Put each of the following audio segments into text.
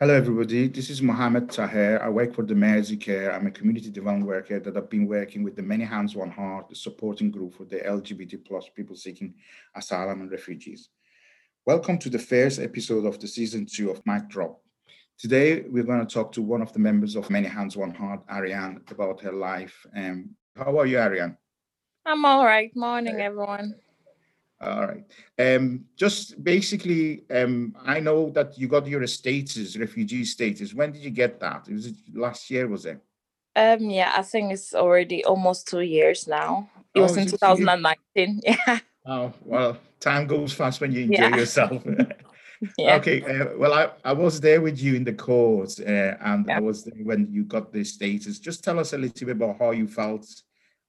Hello, everybody. This is Mohammed Taher. I work for the Mersey Care. I'm a community development worker that I've been working with the Many Hands One Heart, the supporting group for the LGBT plus people seeking asylum and refugees. Welcome to the first episode of the season two of Mic Drop. Today, we're going to talk to one of the members of Many Hands One Heart, Ariane, about her life. Um, how are you, Ariane? I'm all right. Morning, everyone. All right. Um, just basically, um, I know that you got your status, refugee status. When did you get that? Was it last year, was it? Um, yeah, I think it's already almost two years now. It Oh, was in is it two years? 2019. Yeah. Oh, well, time goes fast when you enjoy Yeah. yourself. Yeah. Okay, uh, well, I, I was there with you in the court uh, and Yeah. I was there when you got the status. Just tell us a little bit about how you felt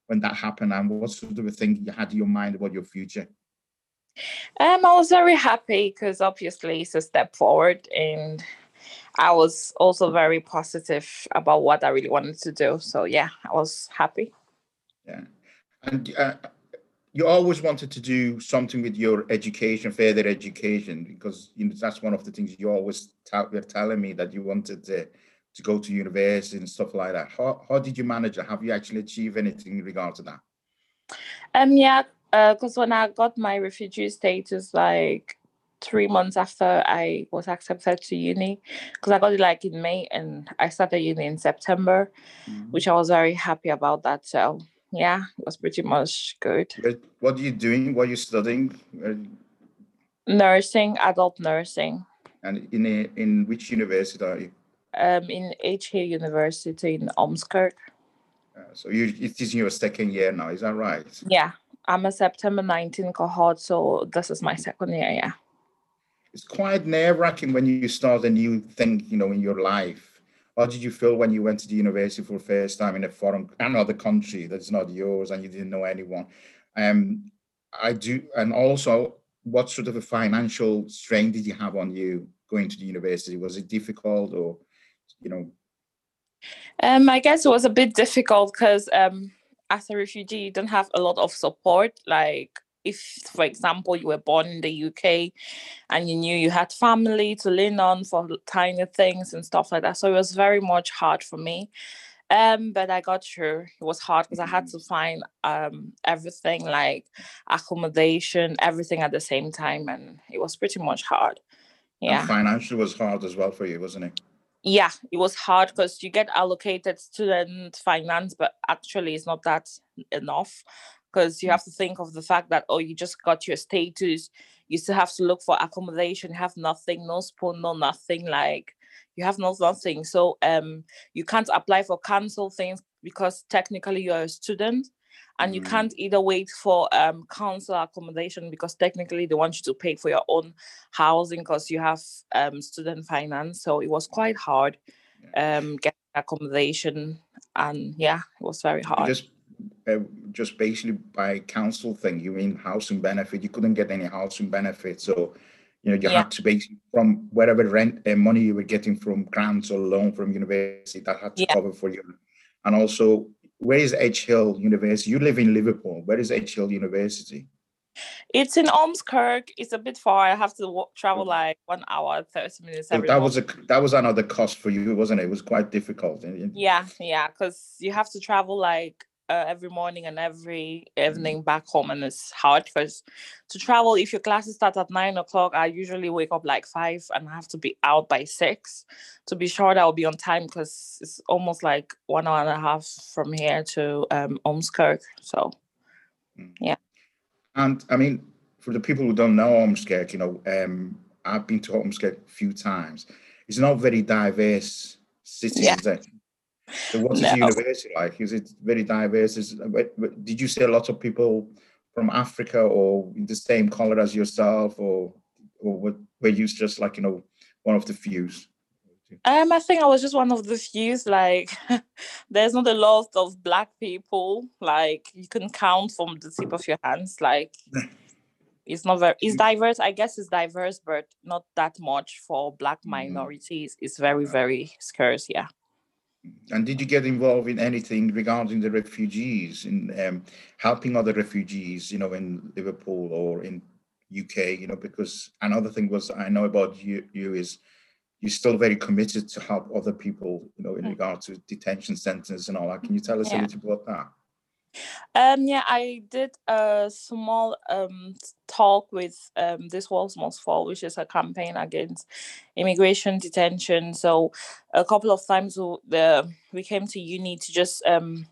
when that happened and what sort of a thing you had in your mind about your future. Um, I was very happy because obviously it's a step forward, and I was also very positive about what I really wanted to do. So yeah, I was happy. Yeah. And uh, you always wanted to do something with your education, further education, because you know that's one of the things you always tell, were telling me that you wanted to, to go to university and stuff like that. How, how did you manage it? Have you actually achieved anything in regard to that? Um, yeah, because when I got my refugee status, like three months after I was accepted to uni, because I got it like in May and I started uni in September, which I was very happy about that. So yeah, it was pretty much good. But What are you doing? What are you studying? Uh, Nursing, adult nursing, And in a, in which university are you? um, in HA University in Ormskirk. Uh, so you it is your second year now, is that right? Yeah, I'm a September 19 cohort, so this is my second year. Yeah. It's quite nerve wracking when you start a new thing, you know, in your life. How did you feel when you went to the university for the first time in a foreign, another country that's not yours and you didn't know anyone? Um, I do, and also, what sort of a financial strain did you have on you going to the university? Was it difficult, or, you know, Um, I guess it was a bit difficult because um, as a refugee, you don't have a lot of support. Like, if, for example, you were born in the UK and you knew you had family to lean on for tiny things and stuff like that. So it was very much hard for me. Um, but I got through. It was hard because I had to find um everything like accommodation, everything at the same time, and it was pretty much hard. and Yeah. financial was hard as well for you, wasn't it? Yeah, it was hard because you get allocated student finance, but actually it's not that enough because you have to think of the fact that oh, you just got your status, you still have to look for accommodation, have nothing, no spoon, no nothing, like you have no nothing. So um you can't apply for cancel things because technically you're a student and you Mm. can't either wait for um council accommodation because technically they want you to pay for your own housing because you have um student finance so it was quite hard um getting accommodation and yeah it was very hard Just, uh, just basically by council thing, you mean housing benefit, you couldn't get any housing benefit, so, you know, you Yeah. had to basically, from whatever rent and money you were getting from grants or loan from university, that had to Yeah. cover for you. And also, where is Hill University? You live in Liverpool, where is Hill University? it's in Ormskirk it's a bit far i have to walk, travel oh. like one hour 30 minutes So that was a, that was another cost for you, wasn't it? It was quite difficult. Yeah, yeah, because you have to travel like uh, every morning and every evening back home, and it's hard because to travel if your classes start at nine o'clock, I usually wake up like five and I have to be out by six to be sure that I'll be on time because it's almost like one hour and a half from here to um Ormskirk. So yeah. And I mean, for the people who don't know Ormskirk, you know, um, I've been to Ormskirk a few times. It's not very diverse city, Yeah. So what is No. the university like? Is it very diverse? Is, did you see a lot of people from Africa or the same color as yourself, or or were you just like you know one of the few? um, I think I was just one of the few. Like, there's not a lot of black people. Like, you can count from the tip of your hands. Like, it's not very. It's diverse. I guess it's diverse, but not that much for black Mhm. minorities. It's very, very scarce. Yeah. And did you get involved in anything regarding the refugees, in um, helping other refugees, you know, in Liverpool or in UK, you know, because another thing was I know about you, you is you're still very committed to help other people, you know, in mm. regard to detention centers and all that. Can you tell us yeah. a little bit about that? Um, yeah, I did a small um, talk with um, This Walls Must Fall, which is a campaign against immigration detention. So a couple of times the we came to uni to just um,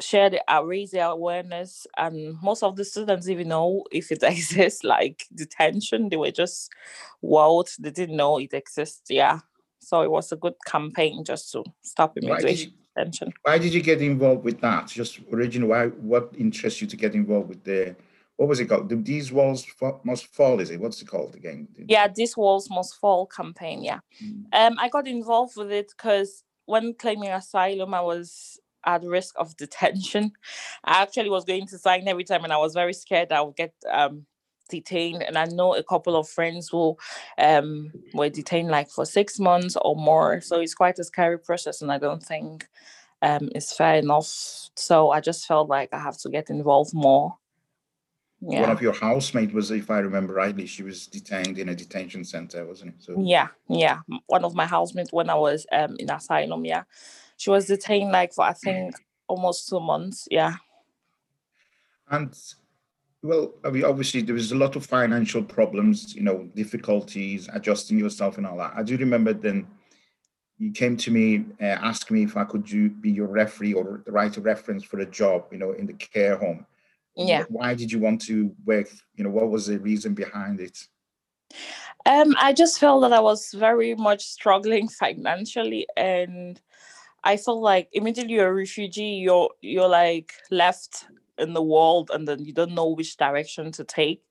share the uh, raise the awareness, and most of the students even know if it exists, like detention. They were just wowed; they didn't know it exists. Yeah, so it was a good campaign just to stop immigration Why did you get involved with that? Just originally, why? What interests you to get involved with the? What was it called? The These Walls Must Fall, is it? What's it called again? Yeah, These Walls Must Fall campaign. Yeah, mm. um, I got involved with it because when claiming asylum, I was at risk of detention. I actually was going to sign every time, and I was very scared I would get um, detained. And I know a couple of friends who um, were detained like for six months or more. So it's quite a scary process, and I don't think um, it's fair enough. So I just felt like I have to get involved more. Yeah. One of your housemates was, if I remember rightly, she was detained in a detention center, wasn't it? So yeah, yeah. One of my housemates when I was um, in asylum, yeah she was detained like for I think almost two months. Yeah. And well, I mean, obviously there was a lot of financial problems, you know, difficulties adjusting yourself and all that. I do remember then you came to me, uh, asked me if I could do, be your referee or write a reference for a job, you know, in the care home. Yeah. Why did you want to work? You know, what was the reason behind it? Um, I just felt that I was very much struggling financially and I felt like immediately you're a refugee, you're you're like left in the world and then you don't know which direction to take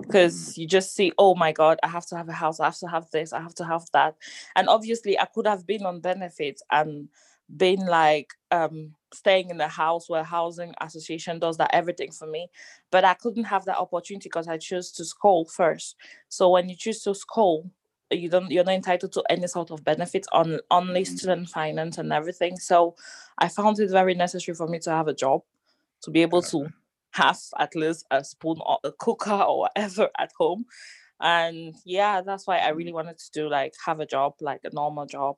because mm. you just see oh my god i have to have a house i have to have this i have to have that and obviously i could have been on benefits and been like um staying in the house where housing association does that everything for me but i couldn't have that opportunity because i chose to school first so when you choose to school you don't you're not entitled to any sort of benefits on only mm. student finance and everything so i found it very necessary for me to have a job to be able to have at least a spoon or a cooker or whatever at home. And yeah that's why i really wanted to do like have a job like a normal job.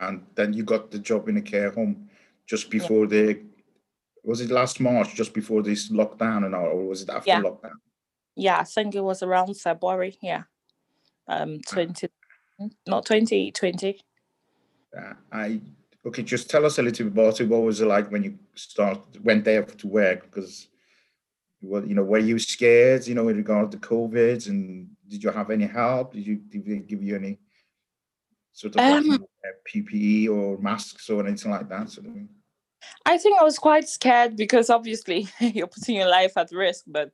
And then you got the job in a care home just before yeah. the was it last march just before this lockdown and all or was it after yeah. lockdown? Yeah i think it was around february yeah. Um 20 not 2020 uh, i okay just tell us a little bit about it. What was it like when you start went there to work? Because what you know were you scared you know in regard to covid? And did you have any help? Did you did they give you any sort of um, like, ppe or masks or anything like that sort of? I think I was quite scared because obviously you're putting your life at risk, but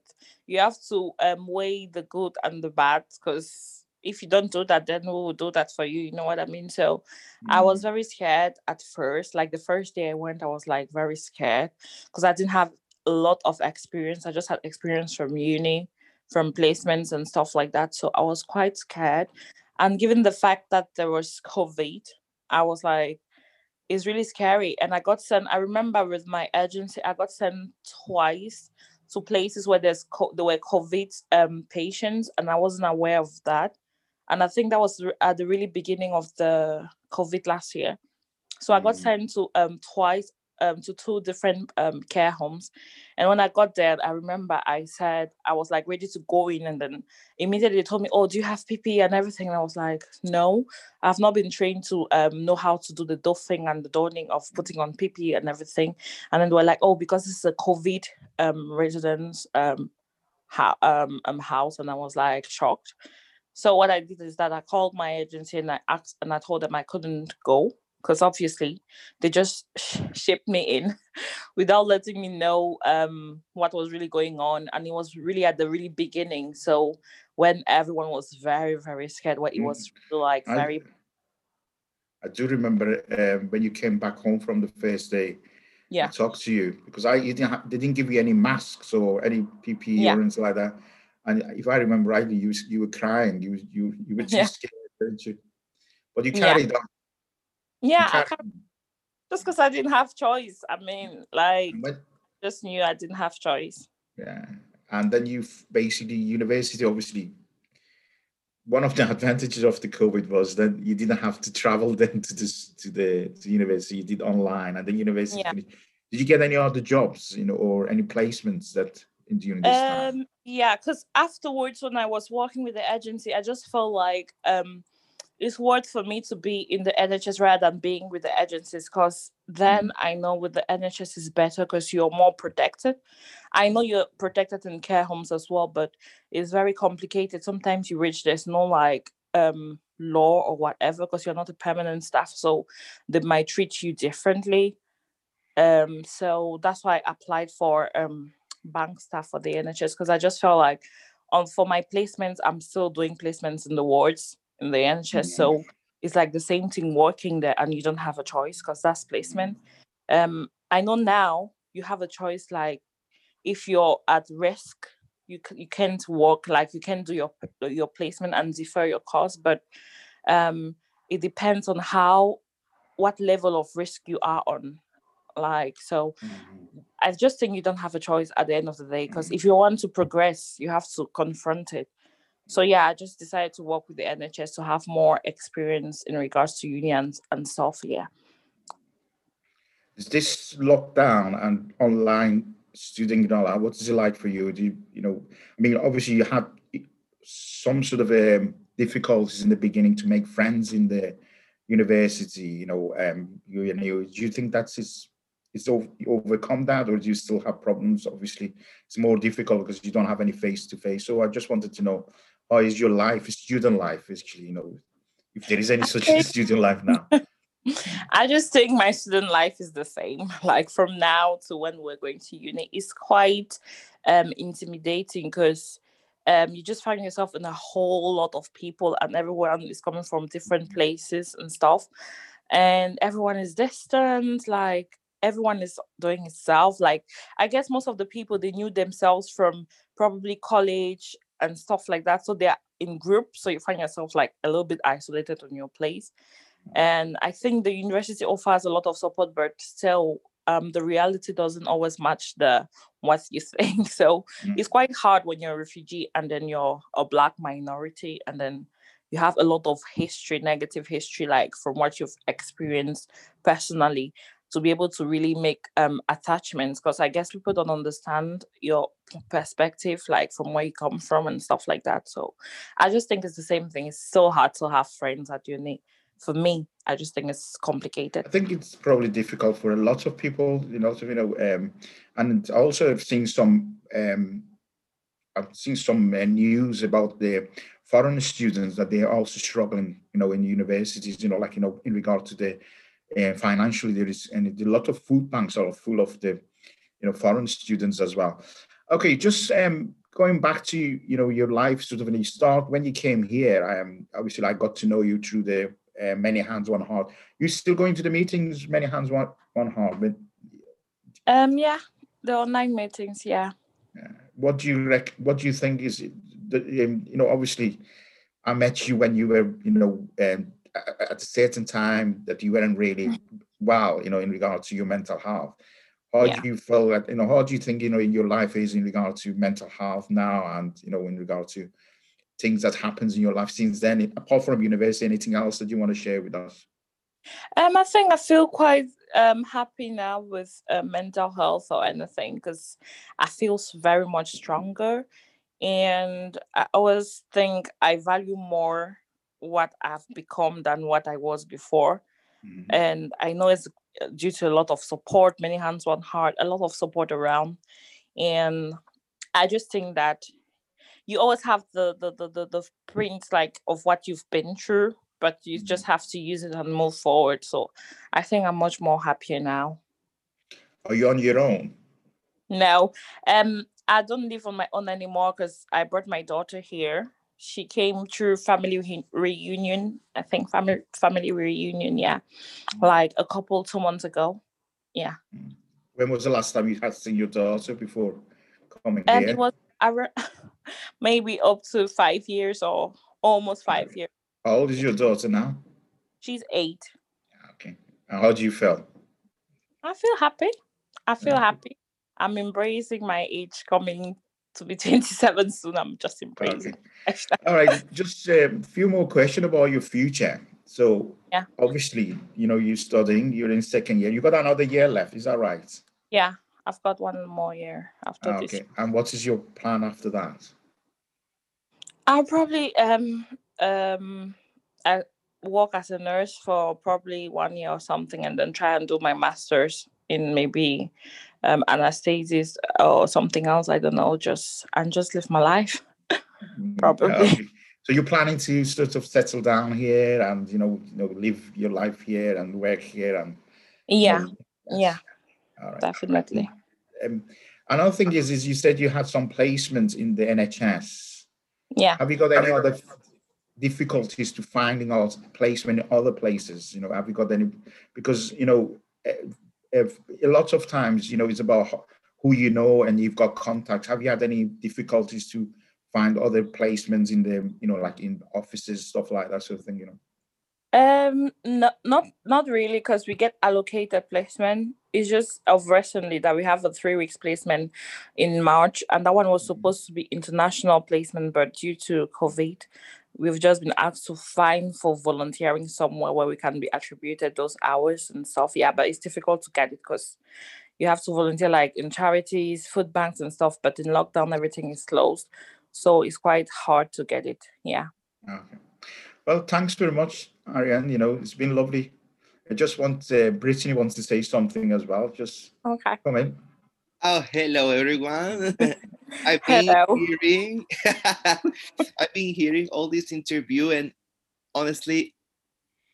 you have to um, weigh the good and the bad because if you don't do that, then we will do that for you. You know what I mean? So mm. I was mm. very scared at first. Like the first day I went, I was like very scared because I didn't have a lot of experience. I just had experience from uni, from placements and stuff like that. So I was quite scared. And given the fact that there was COVID, I was like, it's really scary. And I got sent, I remember with my agency, I got sent twice to places where there's there were COVID um, patients, and I wasn't aware of that and I think that was at the really beginning of the COVID last year. So I got mm. sent to um twice um to two different um care homes, and when I got there, I remember I said I was like ready to go in, and then immediately they told me, "Oh, do you have PP and everything?" And I was like, "No, I've not been trained to um know how to do the doffing and the donning of putting on PP and everything." And then they were like, "Oh, because this is a COVID um residence um." Ha- um, um house and I was like shocked so what I did is that I called my agency and I asked and I told them I couldn't go because obviously they just sh- shipped me in without letting me know um, what was really going on and it was really at the really beginning so when everyone was very very scared what it mm. was like I, very i do remember um, when you came back home from the first day yeah I talked to you because i you didn't ha- they didn't give you any masks or any ppe yeah. or anything like that and if I remember rightly, you you were crying. You you you were too yeah. scared, weren't you? But you carried yeah. on. Yeah, carried I just because I didn't have choice. I mean, like, but, just knew I didn't have choice. Yeah, and then you basically university obviously one of the advantages of the COVID was that you didn't have to travel then to this to the to university. You did online, and the university. Yeah. Did you get any other jobs, you know, or any placements that in during this time? Um, yeah, because afterwards, when I was working with the agency, I just felt like um, it's worth for me to be in the NHS rather than being with the agencies because then I know with the NHS is better because you're more protected. I know you're protected in care homes as well, but it's very complicated. Sometimes you reach there's no like um law or whatever because you're not a permanent staff, so they might treat you differently. Um, so that's why I applied for um bank staff for the NHS because I just felt like um for my placements, I'm still doing placements in the wards in the NHS. So it's like the same thing working there and you don't have a choice because that's placement. Um I know now you have a choice like if you're at risk, you c- you can't work like you can do your your placement and defer your cost, but um it depends on how what level of risk you are on. Like so Mhm. I just think you don't have a choice at the end of the day because if you want to progress, you have to confront it. So yeah, I just decided to work with the NHS to have more experience in regards to unions and stuff. Yeah. Is this lockdown and online studying and all that? What is it like for you? Do you, you know? I mean, obviously you had some sort of um, difficulties in the beginning to make friends in the university. You know, um, you, you know, do you think that's is is overcome that, or do you still have problems? Obviously, it's more difficult because you don't have any face to face. So I just wanted to know how is your life, student life, actually? You know, if there is any such student life now. I just think my student life is the same. Like from now to when we're going to uni, it's quite um intimidating because um you just find yourself in a whole lot of people and everyone is coming from different places and stuff. And everyone is distant, like everyone is doing itself. Like I guess most of the people they knew themselves from probably college and stuff like that. So they're in groups. So you find yourself like a little bit isolated on your place and i think the university offers a lot of support but still um, the reality doesn't always match the what you think so Mm. it's quite hard when you're a refugee and then you're a black minority and then you have a lot of history negative history like from what you've experienced personally to be able to really make um attachments because i guess people don't understand your perspective like from where you come from and stuff like that. So i just think it's the same thing. It's so hard to have friends at uni. For me, I just think it's complicated. I think it's probably difficult for a lot of people, you know, to, you know, um, and also I've seen some, um, I've seen some uh, news about the foreign students that they are also struggling, you know, in universities, you know, like, you know, in regard to the uh, financially, there is, and a lot of food banks are full of the, you know, foreign students as well. Okay, just um, going back to, you know, your life sort of when you start, when you came here, um, obviously I got to know you through the uh, Many Hands, One Heart. You still going to the meetings, Many Hands, One, one Heart, but Um, yeah, the online meetings, yeah. what do you rec- what do you think is the um, you know obviously I met you when you were you know um, at a certain time that you weren't really well you know in regard to your mental health. How Yeah. do you feel that you know how do you think you know in your life is in regard to mental health now and you know in regard to things that happens in your life since then apart from university? Anything else that you want to share with us? Um, I think I feel quite um happy now with uh, mental health or anything because I feel very much stronger, and I always think I value more what I've become than what I was before. Mhm. and I know it's uh, due to a lot of support, many hands, one heart, a lot of support around, and I just think that you always have the the the the, the print like of what you've been through, but you just have to use it and move forward. So I think I'm much more happier now. are you on your own No, um, I don't live on my own anymore because I brought my daughter here. She came through family re- reunion. I think family family reunion. Yeah, mm. like a couple two months ago. Yeah. Mm. when was the last time you had seen your daughter before coming um, and here it was maybe up to five years or almost five years. how old is your daughter now She's eight. Ah, okay. And how do you feel? I feel happy. I feel Yeah. happy. I'm embracing my age coming to be 27 soon. I'm just embracing. Okay. All right, just a um, few more questions about your future. So yeah, obviously, you know, you're studying, you're in second year. You got another year left, is that right? Yeah, I've got one more year after okay. this. Okay, and what is your plan after that? I'll probably um um I work as a nurse for probably one year or something and then try and do my master's in maybe um, anesthesia or something else. I don't know, just and just live my life. Mm, probably. So you're planning to sort of settle down here and you know, you know, live your life here and work here and yeah, you know, yeah, right. definitely. Um, another thing is, is you said you had some placements in the NHS. Yeah. Have you got any other difficulties to finding out placement in other places? You know, have you got any? Because you know, eh, if, a lot of times, you know, it's about who you know and you've got contacts. Have you had any difficulties to find other placements in the, you know, like in offices, stuff like that sort of thing, you know? Um, not not not really, because we get allocated placement. It's just of recently that we have a three weeks placement in March, and that one was supposed to be international placement, but due to COVID, we've just been asked to find for volunteering somewhere where we can be attributed those hours and stuff. Yeah, but it's difficult to get it because you have to volunteer like in charities, food banks and stuff. But in lockdown, everything is closed, so it's quite hard to get it. Yeah. Okay. Well, thanks very much, Ariane. You know, it's been lovely. I just want uh, Brittany wants to say something as well. Just okay. Come in. Oh, hello everyone. I've been hello. hearing I've been hearing all this interview and honestly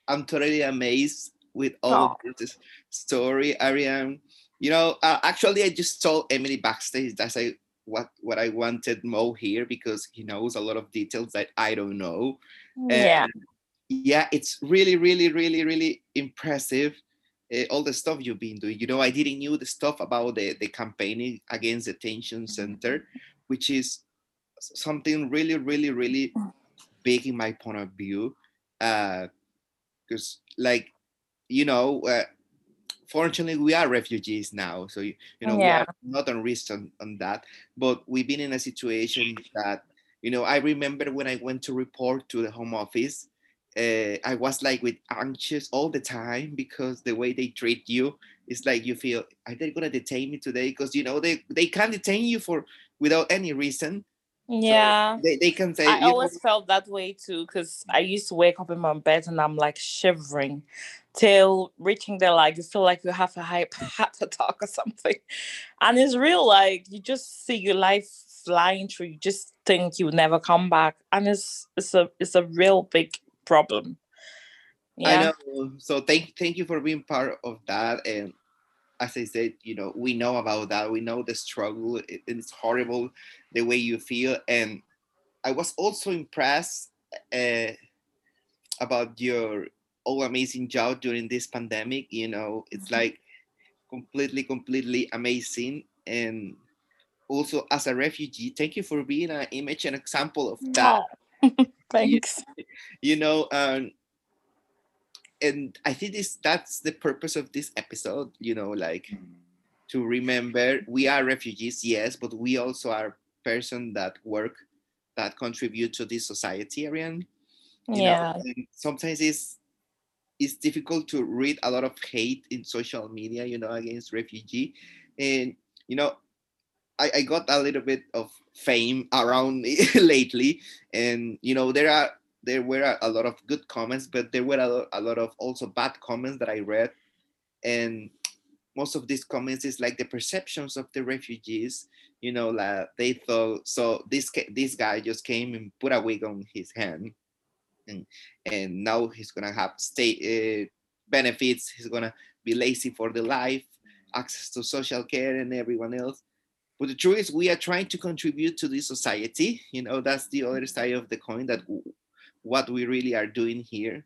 I'm totally amazed with all oh. of this story, Ariane. You know, uh, actually I just told Emily backstage that I what what I wanted Mo here because he knows a lot of details that I don't know. Yeah. And yeah, it's really, really, really, really impressive uh, all the stuff you've been doing. You know, I didn't knew the stuff about the, the campaigning against the detention center, which is something really, really, really big in my point of view. Because, uh, like, you know, uh, fortunately, we are refugees now. So, you, you know, yeah. we are not on risk on, on that. But we've been in a situation that, you know, I remember when I went to report to the home office, uh, I was like with anxious all the time because the way they treat you is like you feel are they gonna detain me today? Because you know they they can't detain you for without any reason. Yeah, so they, they can say. I always know, felt that way too because I used to wake up in my bed and I'm like shivering till reaching there. Like you feel like you have a hype heart attack or something, and it's real. Like you just see your life flying through. You just think you never come back, and it's it's a it's a real big problem. Yeah. I know. So thank thank you for being part of that. And as I said, you know, we know about that. We know the struggle. It, it's horrible the way you feel. And I was also impressed uh, about your all amazing job during this pandemic. You know, it's mm-hmm. like completely, completely amazing. And also as a refugee, thank you for being an image and example of that. Thanks. You, know, um, and I think this that's the purpose of this episode. You know, like to remember we are refugees, yes, but we also are person that work that contribute to this society, Ariane. You yeah. Know, sometimes it's it's difficult to read a lot of hate in social media, you know, against refugee, and you know, I, I got a little bit of fame around lately, and you know there are there were a lot of good comments, but there were a lot, a lot of also bad comments that I read, and most of these comments is like the perceptions of the refugees. You know, like they thought so. This this guy just came and put a wig on his hand, and and now he's gonna have state uh, benefits. He's gonna be lazy for the life, access to social care, and everyone else but the truth is, we are trying to contribute to the society. You know, that's the other mm-hmm. side of the coin that what we really are doing here.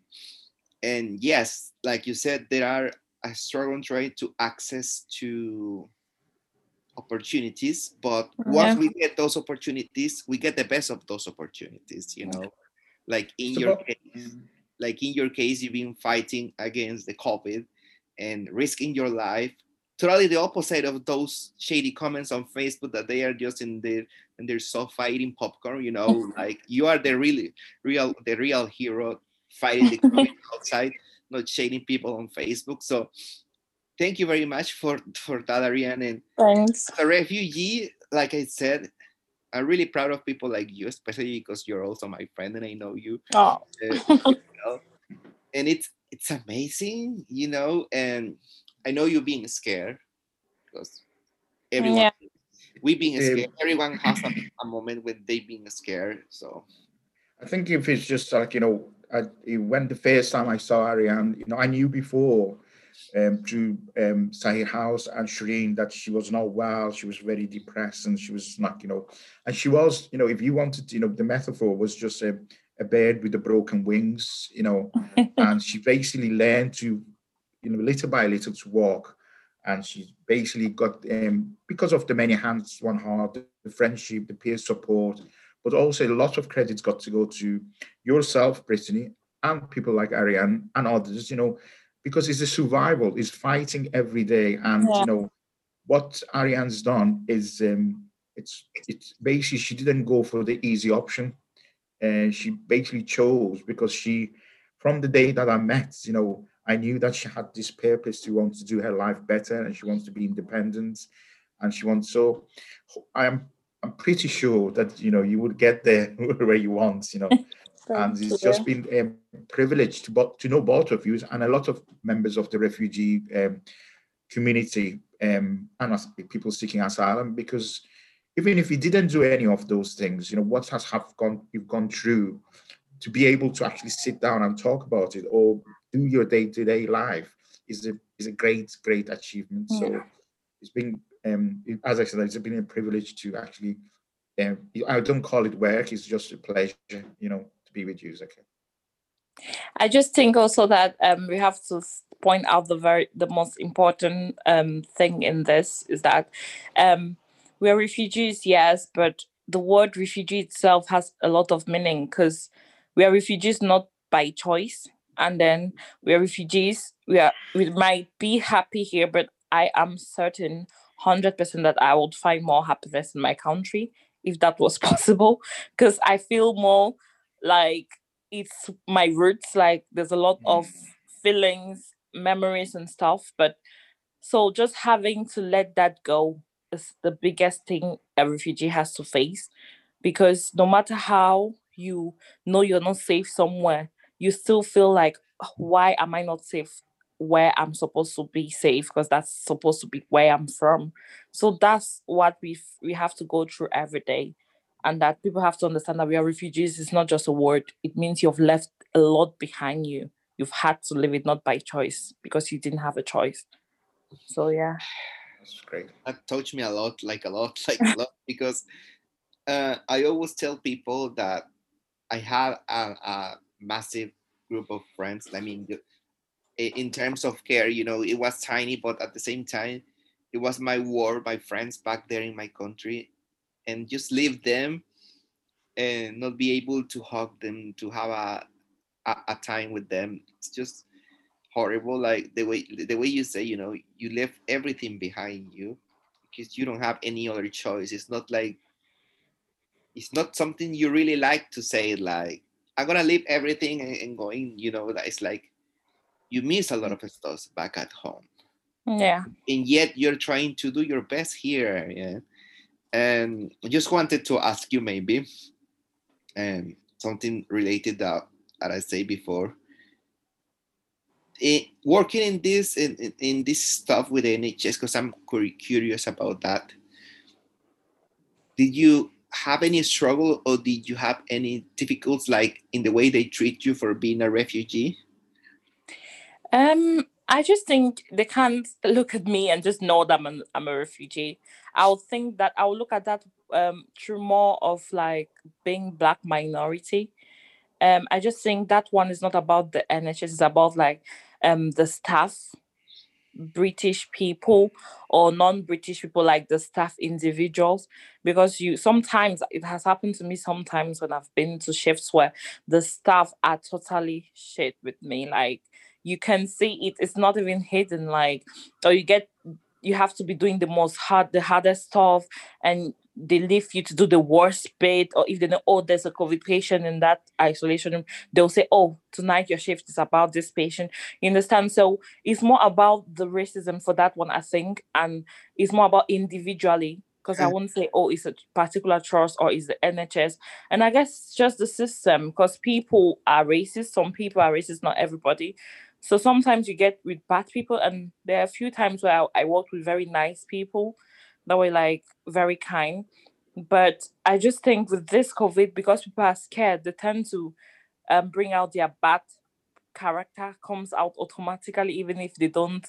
And yes, like you said, there are a struggle trying to access to opportunities, but mm-hmm. once we get those opportunities, we get the best of those opportunities, you know. Like in your case, mm-hmm. like in your case, you've been fighting against the COVID and risking your life totally the opposite of those shady comments on Facebook that they are just in their in their sofa eating popcorn. You know, like you are the really real the real hero fighting the outside, not shading people on Facebook. So thank you very much for for that, Ariane. And Thanks. as a refugee, like I said, I'm really proud of people like you, especially because you're also my friend and I know you. Oh, Uh, you know, and it's it's amazing, you know, and I know you being scared because everyone Yeah. we being Yeah. scared. Everyone has a, a moment when they being scared. So I think if it's just like, you know, I, when the first time I saw Ariane, you know, I knew before um, through um, Sahir House and Shireen that she was not well, she was very depressed and she was not, you know, and she was, you know, if you wanted, you know, the metaphor was just a, a bird with the broken wings, you know, and she basically learned to, you know, little by little to walk. And she basically got, um, because of the many hands, one heart, the friendship, the peer support, but also a lot of credit's got to go to yourself, Brittany, and people like Ariane and others, you know, because it's a survival, it's fighting every day. And, Yeah. you know, what Ariane's done is um, it's it's basically she didn't go for the easy option. And she basically chose because she, from the day that I met, you know, I knew that she had this purpose to want to do her life better and she wants to be independent and she wants so I'm I'm pretty sure that you know you would get there where you want, you know. and it's you. just been a privilege to bo- to know both of you and a lot of members of the refugee um, community um, and people seeking asylum because even if you didn't do any of those things, you know what has have gone you've gone through to be able to actually sit down and talk about it or do your day to day life is a is a great great achievement. So it's been um, as I said, it's been a privilege to actually. Um, I don't call it work; it's just a pleasure, you know, to be with you, Zaki. I just think also that um, we have to point out the very the most important um, thing in this is that um, we are refugees, yes, but the word refugee itself has a lot of meaning because we are refugees not by choice, and then we are refugees. We are we might be happy here, but I am certain hundred percent that I would find more happiness in my country if that was possible, because I feel more like it's my roots like there's a lot of mm. feelings memories and stuff but so just having to let that go is the biggest thing a refugee has to face because no matter how you know you're not safe somewhere you still feel like "Oh, why am i not safe where i'm supposed to be safe? Because that's supposed to be where i'm from. So that's what we we have to go through every day and that people have to understand that we are refugees It's not just a word. It means you've left a lot behind you. You've had to live it not by choice because you didn't have a choice. So yeah. That's great. that touched me a lot, like a lot, like a lot, because uh, I always tell people that I have a, a massive group of friends. I mean, in terms of care, you know, it was tiny, but at the same time, it was my world, my friends back there in my country, and just leave them and not be able to hug them, to have a, a, a time with them. It's just horrible. Like the way the way you say, you know, you left everything behind you because you don't have any other choice. It's not like it's not something you really like to say. Like I'm gonna leave everything and, and going. You know, that it's like you miss a lot of stuff back at home, yeah and yet you're trying to do your best here. Yeah, and I just wanted to ask you maybe, um, something related that that I say before. Eh, working in this in, in, in this stuff with NHS because I'm curi- curious about that. Did you have any struggle or did you have any difficulties like in the way they treat you for being a refugee? Um, I just think they can't look at me and just know that I'm, an, I'm a refugee. I'll think that I'll look at that um through more of like being black minority. Um, I just think that one is not about the NHS; it's about like um the staff, British people or non-British people, like the staff individuals. Because you sometimes it has happened to me sometimes when I've been to shifts where the staff are totally shit with me, like you can see it it's not even hidden like or you get you have to be doing the most hard, the hardest stuff, and they leave you to do the worst bit, or if they know, oh, there's a COVID patient in that isolation room, they'll say, oh, tonight your shift is about this patient. You understand? So it's more about the racism for that one, I think, and it's more about individually because I mm. won't say, oh, it's a particular trust or it's the NHS. And I guess just the system because people are racist. Some people are racist, not everybody. So sometimes you get with bad people, and there are a few times where I, I worked with very nice people that were like very kind. But I just think with this COVID, because people are scared, they tend to um, bring out their bad character comes out automatically, even if they don't,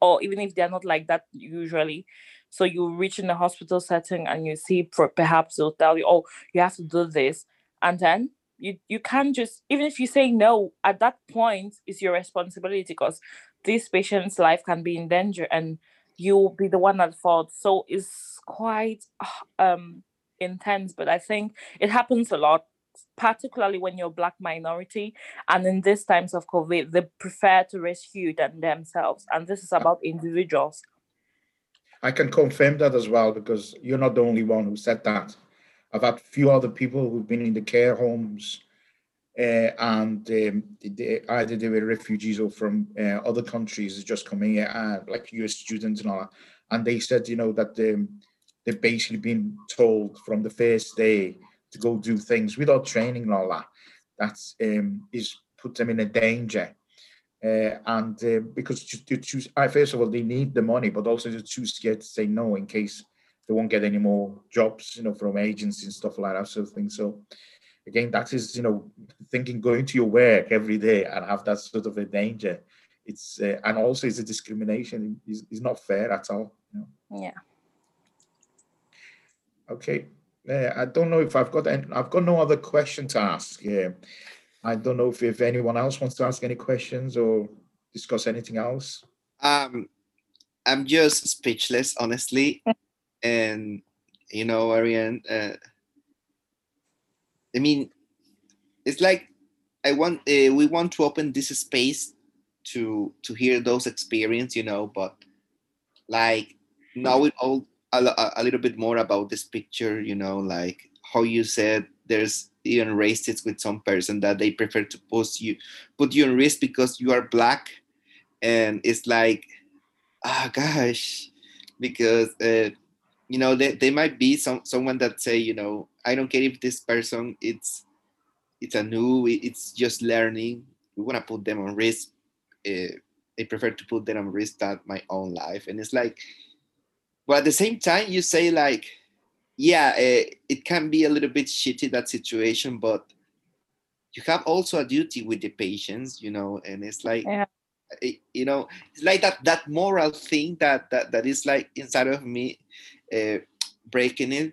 or even if they're not like that usually. So you reach in the hospital setting and you see perhaps they'll tell you, oh, you have to do this. And then you you can't just even if you say no at that point it's your responsibility because this patient's life can be in danger and you'll be the one at fault. So it's quite um intense but i think it happens a lot particularly when you're black minority and in these times of covid they prefer to rescue than themselves and this is about individuals. I can confirm that as well because you're not the only one who said that I've had a few other people who've been in the care homes uh, and um, they, either they were refugees or from uh, other countries just coming here, uh, like US students and all that. And they said, you know, that um, they've basically been told from the first day to go do things without training and all that. That's um, is put them in a danger. Uh, and uh, because to choose, I first of all, they need the money, but also they're too scared to say no in case they won't get any more jobs, you know, from agents and stuff like that sort of thing. So again, that is, you know, thinking going to your work every day and have that sort of a danger. It's uh, and also it's a discrimination. It's, it's not fair at all. You know? Yeah. Okay. Uh, I don't know if I've got any, I've got no other question to ask. Yeah. I don't know if, if anyone else wants to ask any questions or discuss anything else. Um, I'm just speechless, honestly. And you know ariane uh, i mean it's like i want uh, we want to open this space to to hear those experience you know but like knowing all a, a little bit more about this picture you know like how you said there's even racist with some person that they prefer to post you put you in risk because you are black. And it's like ah oh gosh because uh, you know they, they might be some someone that say you know i don't care if this person it's it's a new it's just learning we want to put them on risk uh, i prefer to put them on risk than my own life and it's like but at the same time you say like yeah uh, it can be a little bit shitty that situation but you have also a duty with the patients you know and it's like yeah. Eh, you know it's like that that moral thing that that, that is like inside of me uh, breaking it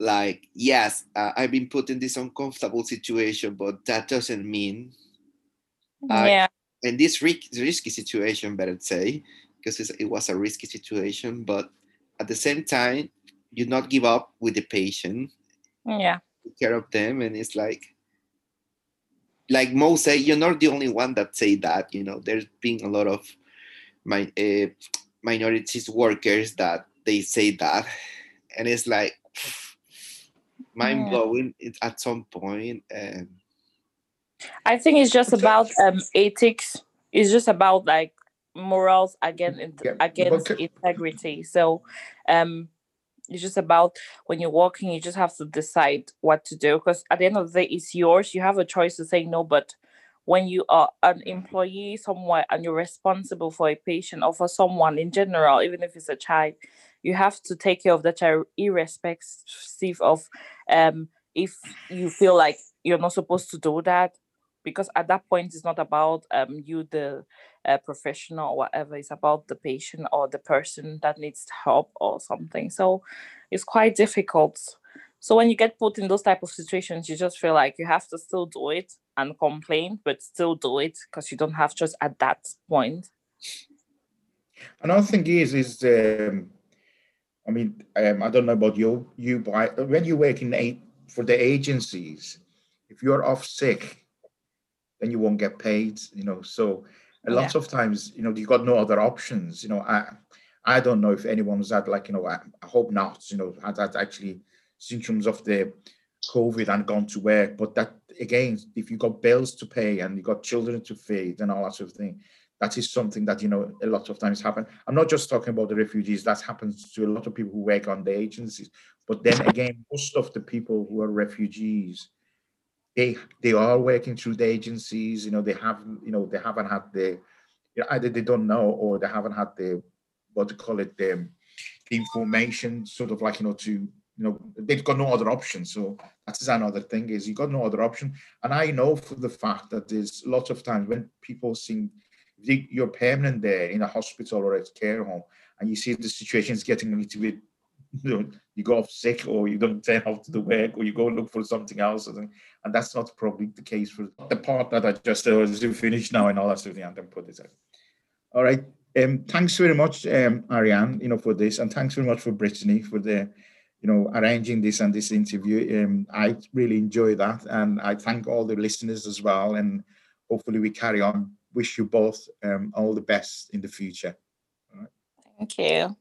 like yes uh, i've been put in this uncomfortable situation but that doesn't mean yeah and this risky situation better say because it was a risky situation but at the same time you not give up with the patient yeah take care of them and it's like like Mo say, you're not the only one that say that. You know, there's been a lot of my uh, minorities workers that they say that, and it's like mind blowing yeah. at some point. And I think it's just about um, ethics. It's just about like morals against yeah, against integrity. So, um, it's just about when you're walking, you just have to decide what to do because at the end of the day, it's yours. You have a choice to say no, but when you are an employee somewhere and you're responsible for a patient or for someone in general, even if it's a child, you have to take care of the child irrespective of um, if you feel like you're not supposed to do that because at that point it's not about um, you the uh, professional or whatever it's about the patient or the person that needs help or something. So it's quite difficult. So when you get put in those type of situations you just feel like you have to still do it and complain but still do it because you don't have just at that point. Another thing is is um, i mean um, i don't know about you you but I, when you work in a, for the agencies if you're off sick then you won't get paid you know so a lot yeah. of times you know you've got no other options you know i I don't know if anyone's had like, you know, I, I hope not, you know, had, had actually symptoms of the COVID and gone to work. But that again, if you've got bills to pay and you've got children to feed and all that sort of thing, that is something that you know a lot of times happen. I'm not just talking about the refugees. That happens to a lot of people who work on the agencies. But then again, most of the people who are refugees, they they are working through the agencies. You know, they have you know they haven't had the you know, either they don't know or they haven't had the what to call it the, information sort of like you know to you know they've got no other option so that's another thing is you got no other option and i know for the fact that there's lots of times when people seem you're permanent there in a hospital or a care home and you see the situation is getting a little bit you know you go off sick or you don't turn up to the work or you go look for something else and that's not probably the case for the part that i just uh, finished now and all that sort of thing and then put this out all right um, thanks very much um, ariane you know for this and thanks very much for brittany for the you know, arranging this and this interview. Um, I really enjoy that, and I thank all the listeners as well. And hopefully, we carry on. Wish you both um, all the best in the future. Thank you.